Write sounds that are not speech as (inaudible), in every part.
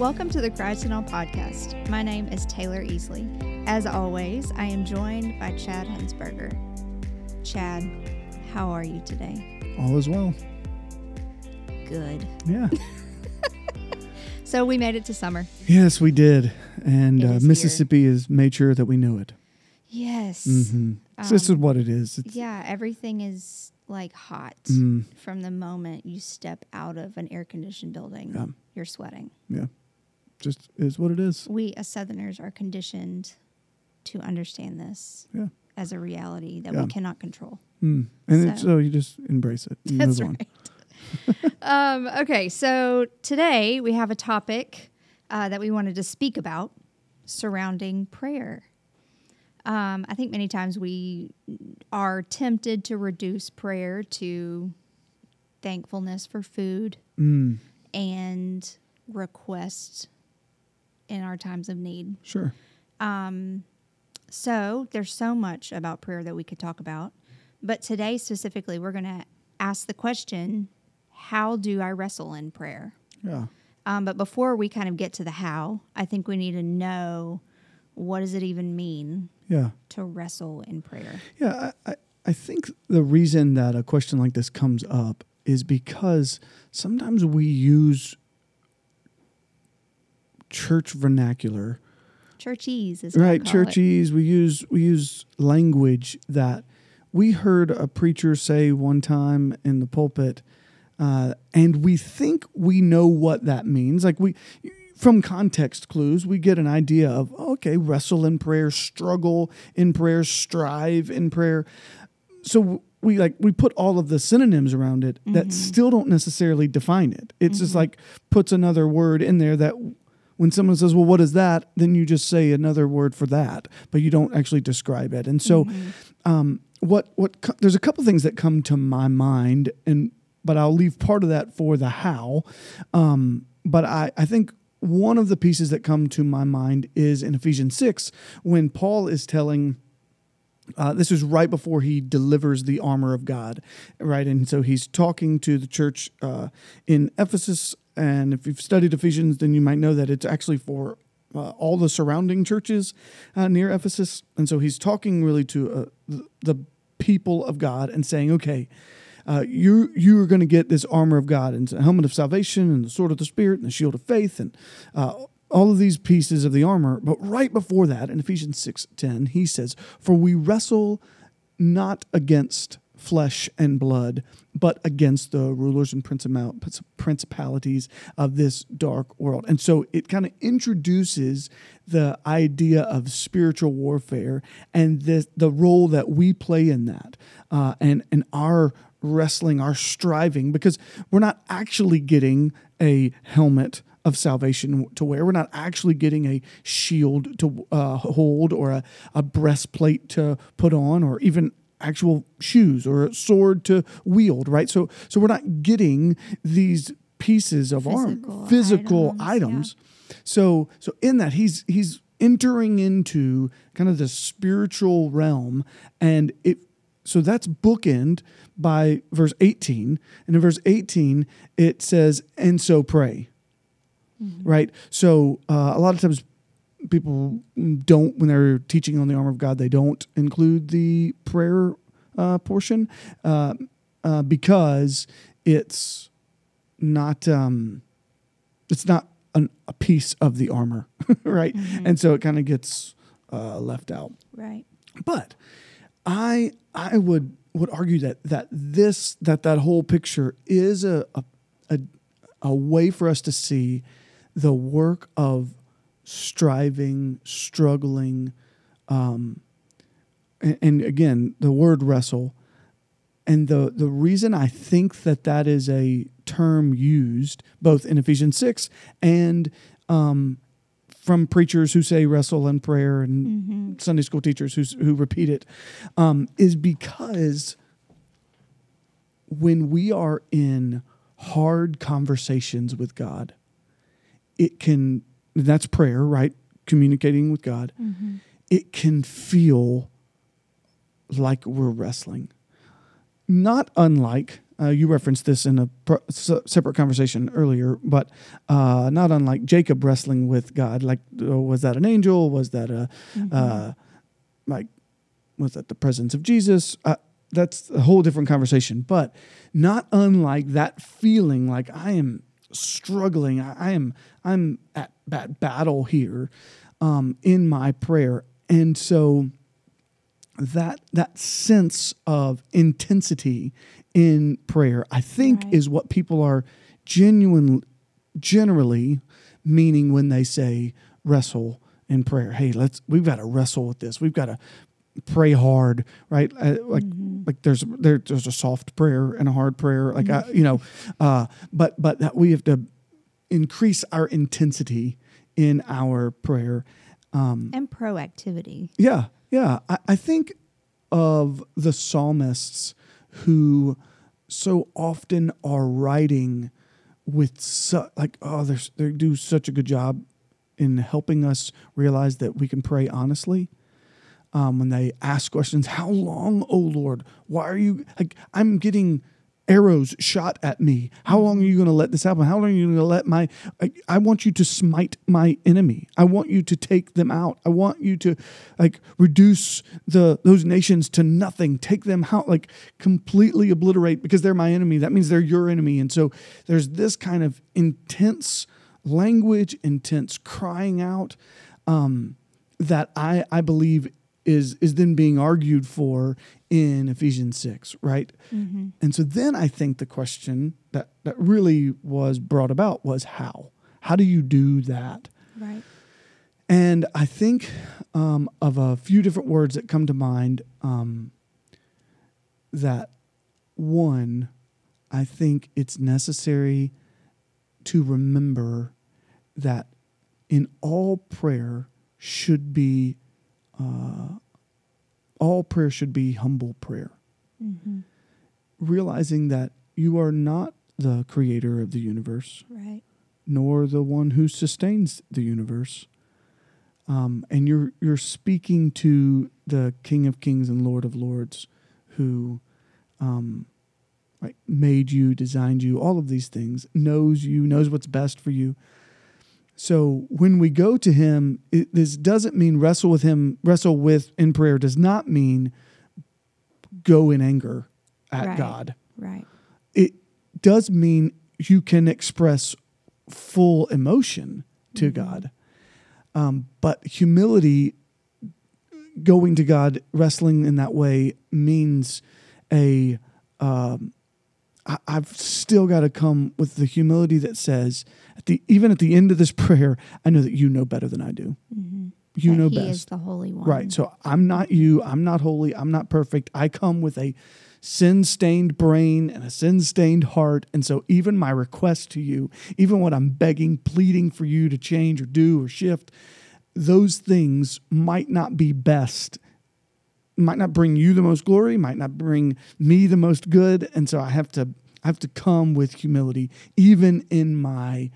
Welcome to the Christ and All podcast. My name is Taylor Easley. As always, I am joined by Chad Hunsberger. Chad, how are you today? All is well. Good. Yeah. (laughs) So we made it to summer. yes, we did. And uh, is here. Mississippi has made sure that we knew it. Yes. hmm so this is Um, what it is. It's, Yeah, everything is like hot mm, from the moment you step out of an air conditioned building. Yeah. You're sweating. yeah. Just is what it is. We as Southerners are conditioned to understand this Yeah. as a reality that Yeah. we cannot control. Mm. And So- so you just embrace it. And That's move on. right. (laughs) um, okay, so today we have a topic uh, that we wanted to speak about surrounding prayer. Um, I think many times we are tempted to reduce prayer to thankfulness for food Mm, and request in our times of need. sure. Um, so there's so much about prayer that we could talk about. But today, specifically, we're going to ask the question how do I wrestle in prayer? Yeah. Um, but before we kind of get to the how, I think we need to know what does it even mean Yeah. to wrestle in prayer? Yeah. I, I, I think the reason that a question like this comes up is because sometimes we use church vernacular. Churchese is right call it. we use we use language that we heard a preacher say one time in the pulpit uh, and we think we know what that means. Like we from context clues we get an idea of okay wrestle in prayer struggle in prayer strive in prayer. So we like we put all of the synonyms around it that still don't necessarily define it. It's just like puts another word in there that when someone says well what is that then you just say another word for that but you don't actually describe it and so um, what what there's a couple things that come to my mind and but I'll leave part of that for the how um, but I, I think one of the pieces that come to my mind is in Ephesians 6 when Paul is telling uh, this is right before he delivers the armor of God, right? And so he's talking to the church uh, in Ephesus. And if you've studied Ephesians, then you might know that it's actually for uh, all the surrounding churches uh, near Ephesus. And so he's talking really to uh, the, people of God and saying, okay, uh, you you are going to get this armor of God and the helmet of salvation and the sword of the spirit and the shield of faith and uh, all of these pieces of the armor. But right before that, in Ephesians six ten, he says, "For we wrestle not against flesh and blood, but against the rulers and principal- principalities of this dark world." And so it kind of introduces the idea of spiritual warfare and the the role that we play in that, uh, and and our wrestling, our striving, because we're not actually getting a helmet of salvation to wear. We're not actually getting a shield to uh, hold or a, a breastplate to put on or even actual shoes or a sword to wield, right? So so we're not getting these pieces of Physical armor, physical items, items. So so in that he's he's entering into kind of the spiritual realm and it so that's bookend by verse 18 and in verse 18 it says and so pray. Right? So uh, a lot of times people don't when they're teaching on the armor of god they don't include the prayer uh, portion uh, uh, because it's not um, it's not an, a piece of the armor (laughs) right? And so it kind of gets uh, left out. Right. but I I would would argue that that this that that whole picture is a a, a, a way for us to see the work of striving, struggling, um, and, and again the word wrestle, and the the reason I think that that is a term used both in Ephesians six and um, from preachers who say wrestle and prayer and Sunday school teachers who who repeat it um, is because when we are in hard conversations with God, it can that's prayer, right? Communicating with God. It can feel like we're wrestling. Not unlike uh, you referenced this in a pro- se- separate conversation earlier, but uh, not unlike Jacob wrestling with God. Like, uh, was that an angel? Was that a, uh, like, was that the presence of Jesus? Uh, that's a whole different conversation. But not unlike that feeling, like I am struggling. I, I am I'm at, at battle here um, in my prayer, and so that that sense of intensity in prayer, I think, Right. is what people are genuine, generally meaning when they say wrestle in prayer. Hey, let's we've got to wrestle with this. We've got to pray hard, right? Uh, like like there's there, there's a soft prayer and a hard prayer, like I, you know, uh, but but that we have to increase our intensity in our prayer. um, and proactivity. Yeah, yeah. I, I think of the psalmists who so often are writing with su- like oh they're, they do such a good job in helping us realize that we can pray honestly um, when they ask questions how long oh lord? Why are you like i'm getting arrows shot at me. How long are you going to let this happen? How long are you going to let my I, I want you to smite my enemy. I want you to take them out. I want you to like reduce the those nations to nothing. Take them out like completely obliterate because they're my enemy. That means they're your enemy. And so there's this kind of intense language intense crying out um, that I, I believe is is then being argued for in Ephesians 6, right? And so then I think the question that, that really was brought about was how? How do you do that? Right. And I think um, of a few different words that come to mind. Um, that one, I think it's necessary to remember that in all prayer should be, uh, all prayer should be humble prayer. Realizing that you are not the creator of the universe Right. nor the one who sustains the universe. Um, and you're you're speaking to the King of Kings and Lord of Lords, who, um, like made you, designed you, all of these things, knows you, knows what's best for you. So when we go to Him, it, this doesn't mean wrestle with Him. Wrestle with in prayer does not mean go in anger at Right. God Right. it does mean you can express full emotion to God. Um, but humility, going to God, wrestling in that way means a. Um, I, I've still got to come with the humility that says, at the even at the end of this (laughs) prayer, I know that you know better than I do. Mm-hmm. You That know he best. is the Holy One. Right. So I'm not you. I'm not holy. I'm not perfect. I come with a sin stained brain and a sin stained heart. And so even my request to you, even what I'm begging, pleading for you to change or do or shift, those things might not be best. Might not bring you the most glory, might not bring me the most good. And so I have to I have to come with humility, even in my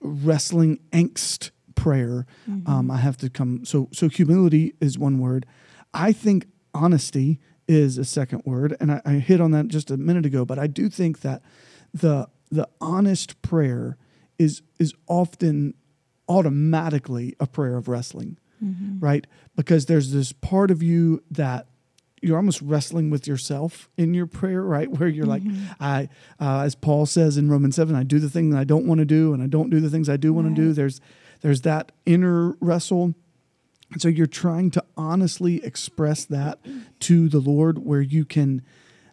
wrestling angst prayer. Um, I have to come. So so humility is one word. I think honesty is a second word, and I, I hit on that just a minute ago. But I do think that the the honest prayer is is often automatically a prayer of wrestling, right? Because there's this part of you that you're almost wrestling with yourself in your prayer, right? Where you're like, I, uh, as Paul says in Romans seven, I do the thing that I don't want to do, and I don't do the things I do want to do. There's, there's that inner wrestle, and so you're trying to honestly express that to the Lord, where you can,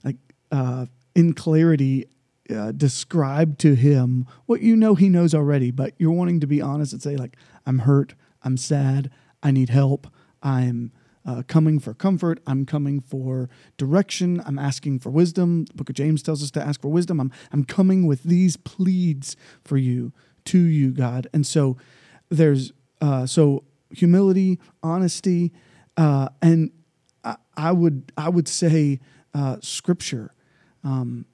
like, uh, in clarity, uh, describe to Him what you know He knows already, but you're wanting to be honest and say, like, I'm hurt, I'm sad, I need help, I'm uh, coming for comfort. I'm coming for direction. I'm asking for wisdom. The book of James tells us to ask for wisdom. I'm, I'm coming with these pleads for you, to you, God. And so there's, uh, so humility, honesty, uh, and I, I would, I would say uh, scripture. Um,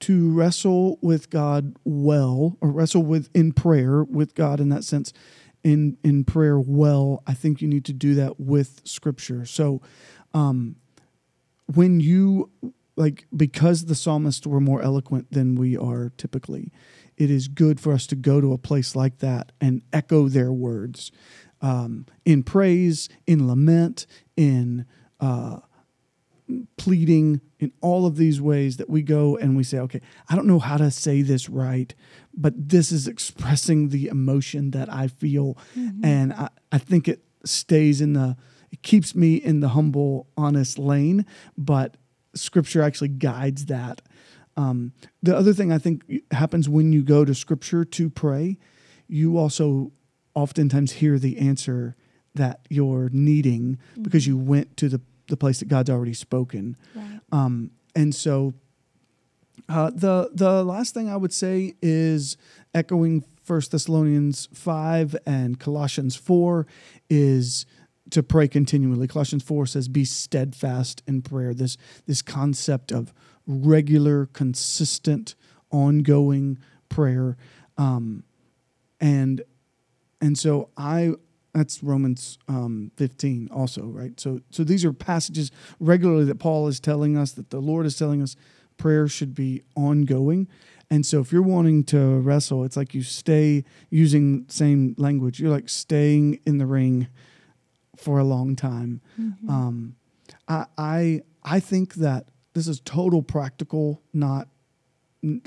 to wrestle with God well, or wrestle with in prayer with God in that sense, in in prayer well, I think you need to do that with Scripture. So, um, when you like because the psalmists were more eloquent than we are typically, it is good for us to go to a place like that and echo their words um, in praise, in lament, in uh, pleading, in all of these ways that we go and we say, okay, I don't know how to say this right, but this is expressing the emotion that I feel. And I, I think it stays in the, it keeps me in the humble, honest lane, but scripture actually guides that. Um, the other thing I think happens when you go to scripture to pray, you also oftentimes hear the answer that you're needing because you went to the, the place that God's already spoken. Right. Um, and so uh, the the last thing I would say is echoing First Thessalonians five and Colossians four is to pray continually. Colossians four says, "Be steadfast in prayer." This this concept of regular, consistent, ongoing prayer, um, and and so I that's Romans um, 15 also, right? So so these are passages regularly that Paul is telling us that the Lord is telling us prayer should be ongoing. And so if you're wanting to wrestle, it's like you stay using same language. You're like staying in the ring for a long time. Um, I, I I think that this is total practical, not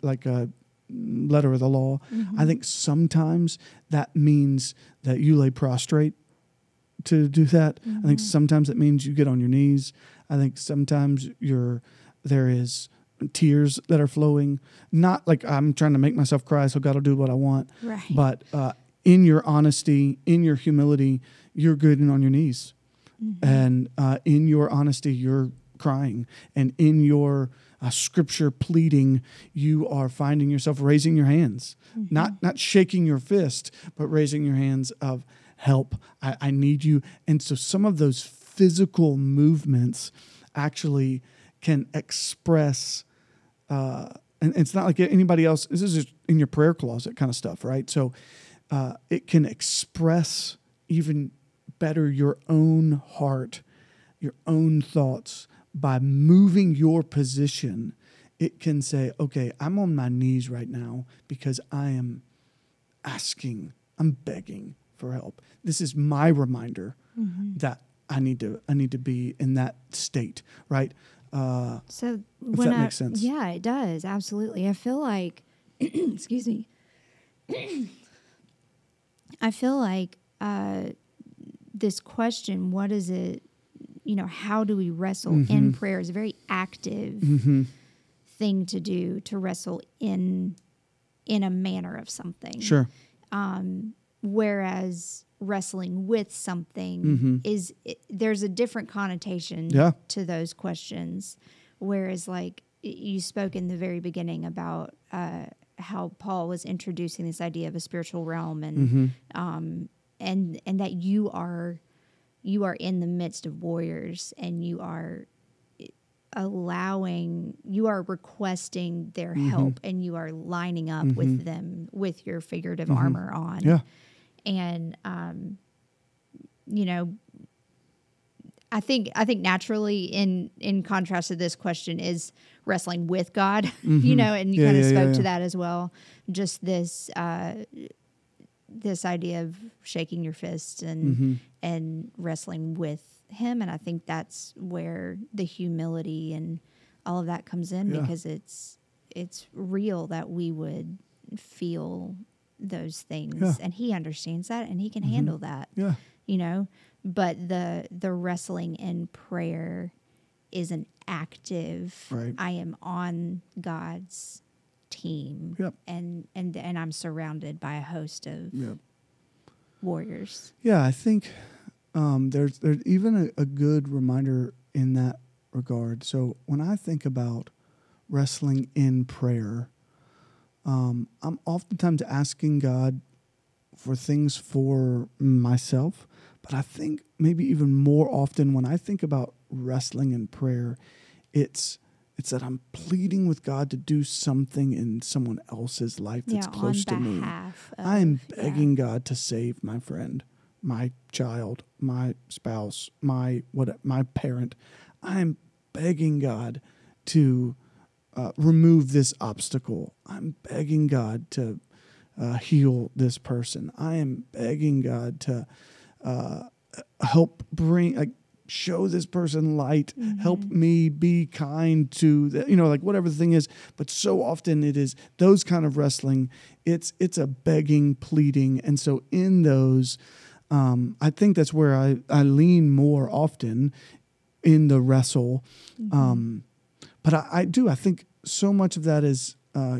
like a letter of the law. I think sometimes that means that you lay prostrate to do that. I think sometimes it means you get on your knees. I think sometimes you're there is tears that are flowing. Not like I'm trying to make myself cry, so God will do what I want. Right. But uh, in your honesty, in your humility, you're good and on your knees, and uh, in your honesty, you're crying, and in your uh, scripture pleading, you are finding yourself raising your hands, not not shaking your fist, but raising your hands of help. I, I need you, and so some of those physical movements actually can express uh, and it's not like anybody else. This is just in your prayer closet kind of stuff, right? So uh, it can express even better your own heart, your own thoughts by moving your position. It can say, "Okay, I'm on my knees right now because I am asking, I'm begging for help. This is my reminder that I need to I need to be in that state, right? Uh, So If when that I, makes sense. Yeah, it does. Absolutely. I feel like (clears throat) excuse me. (clears throat) I feel like uh, this question, what is it, you know, how do we wrestle Mm-hmm. in prayer is a very active thing to do to wrestle in in a manner of something. sure. Whereas wrestling with something is it, there's a different connotation Mm-hmm. Yeah. to those questions. Whereas, like you spoke in the very beginning about uh, how Paul was introducing this idea of a spiritual realm and Mm-hmm. um, and and that you are you are in the midst of warriors and you are allowing you are requesting their Mm-hmm. help and you are lining up with them with your figurative armor on Mm-hmm. Yeah. and um, you know i think i think naturally in in contrast to this question is wrestling with god (laughs) you know and you Mm-hmm. Yeah, kind of yeah, yeah, spoke to that as well just this uh this idea of shaking your fist and Mm-hmm. And wrestling with him and i think that's where the humility and all of that comes in Yeah. because it's it's real that we would feel those things Yeah. Mm-hmm. and he understands that and he can handle that Yeah. you know but the the wrestling in prayer is an active Right. i am on god's team Yep. and and and i'm surrounded by a host of Yeah. warriors Yeah, I think um, there's there's even a, a good reminder in that regard. So when I think about wrestling in prayer, um, I'm oftentimes asking God for things for myself, but I think maybe even more often when I think about wrestling in prayer, it's it's that I'm pleading with God to do something in someone else's life that's yeah close to me. of, I am yeah. begging God to save my friend, my child, my spouse, my what my parent. I am begging God to uh, remove this obstacle. I'm begging God to uh, heal this person. I am begging God to uh, help bring, like, show this person light. Help me be kind to, the, you know, like whatever the thing is. But so often it is those kind of wrestling. It's it's a begging, pleading, and so in those. Um, I think that's where I, I lean more often in the wrestle. Um, but I, I do. I think so much of that is uh,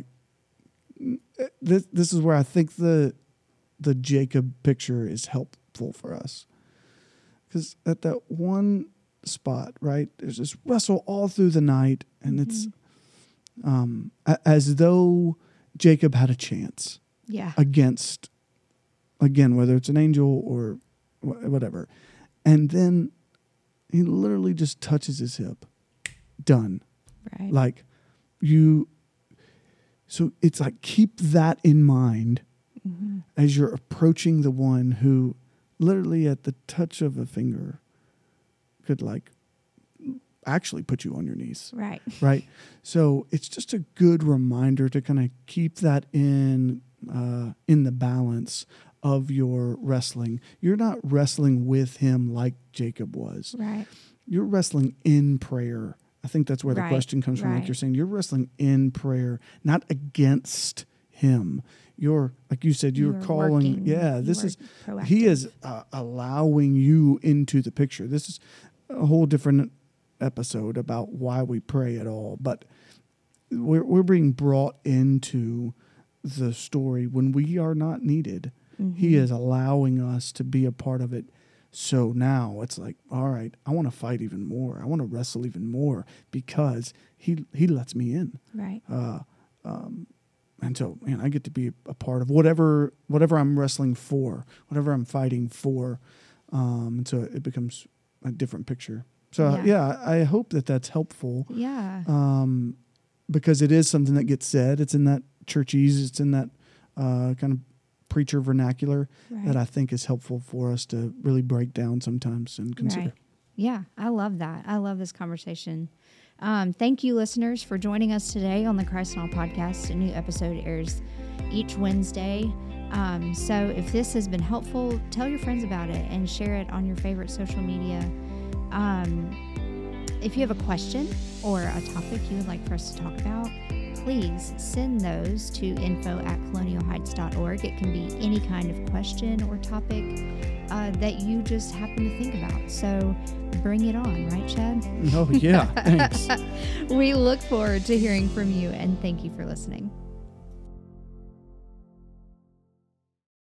this. This is where I think the the Jacob picture is helpful for us because at that one spot, right, there's this wrestle all through the night, and it's um, a- as though Jacob had a chance Yeah. against again whether it's an angel or wh- whatever and then he literally just touches his hip done Right. like you so it's like keep that in mind Mm-hmm. as you're approaching the one who literally at the touch of a finger could like actually put you on your knees right. (laughs) right? So it's just a good reminder to kind of keep that in uh, in the balance of your wrestling. You're not wrestling with him like Jacob was. Right. You're wrestling in prayer. I think that's where the Right, question comes from. Like you're saying, you're wrestling in prayer, not against him. You're like you said. You're You are calling. working. Yeah, this is proactive. he is uh, allowing you into the picture. This is a whole different episode about why we pray at all, but we're we're being brought into the story when we are not needed. He Mm-hmm. is allowing us to be a part of it. So now it's like, all right, I want to fight even more. I want to wrestle even more because he he lets me in Right. and so man i get to be a part of whatever whatever i'm wrestling for whatever i'm fighting for um, and so it becomes a different picture so Yeah. yeah, I, hope that that's helpful Yeah. um, because it is something that gets said it's in that churchese it's in that uh, kind of preacher vernacular right. that i think is helpful for us to really break down sometimes and consider Right. Yeah, I love that. I love this conversation. Um, thank you, listeners, for joining us today on the Christ and All podcast. A new episode airs each Wednesday. Um, so if this has been helpful, tell your friends about it and share it on your favorite social media. Um, if you have a question or a topic you would like for us to talk about, please send those to info at colonialheights.org. It can be any kind of question or topic uh, that you just happen to think about. So bring it on, right, Chad? oh yeah (laughs) thanks We look forward to hearing from you and thank you for listening.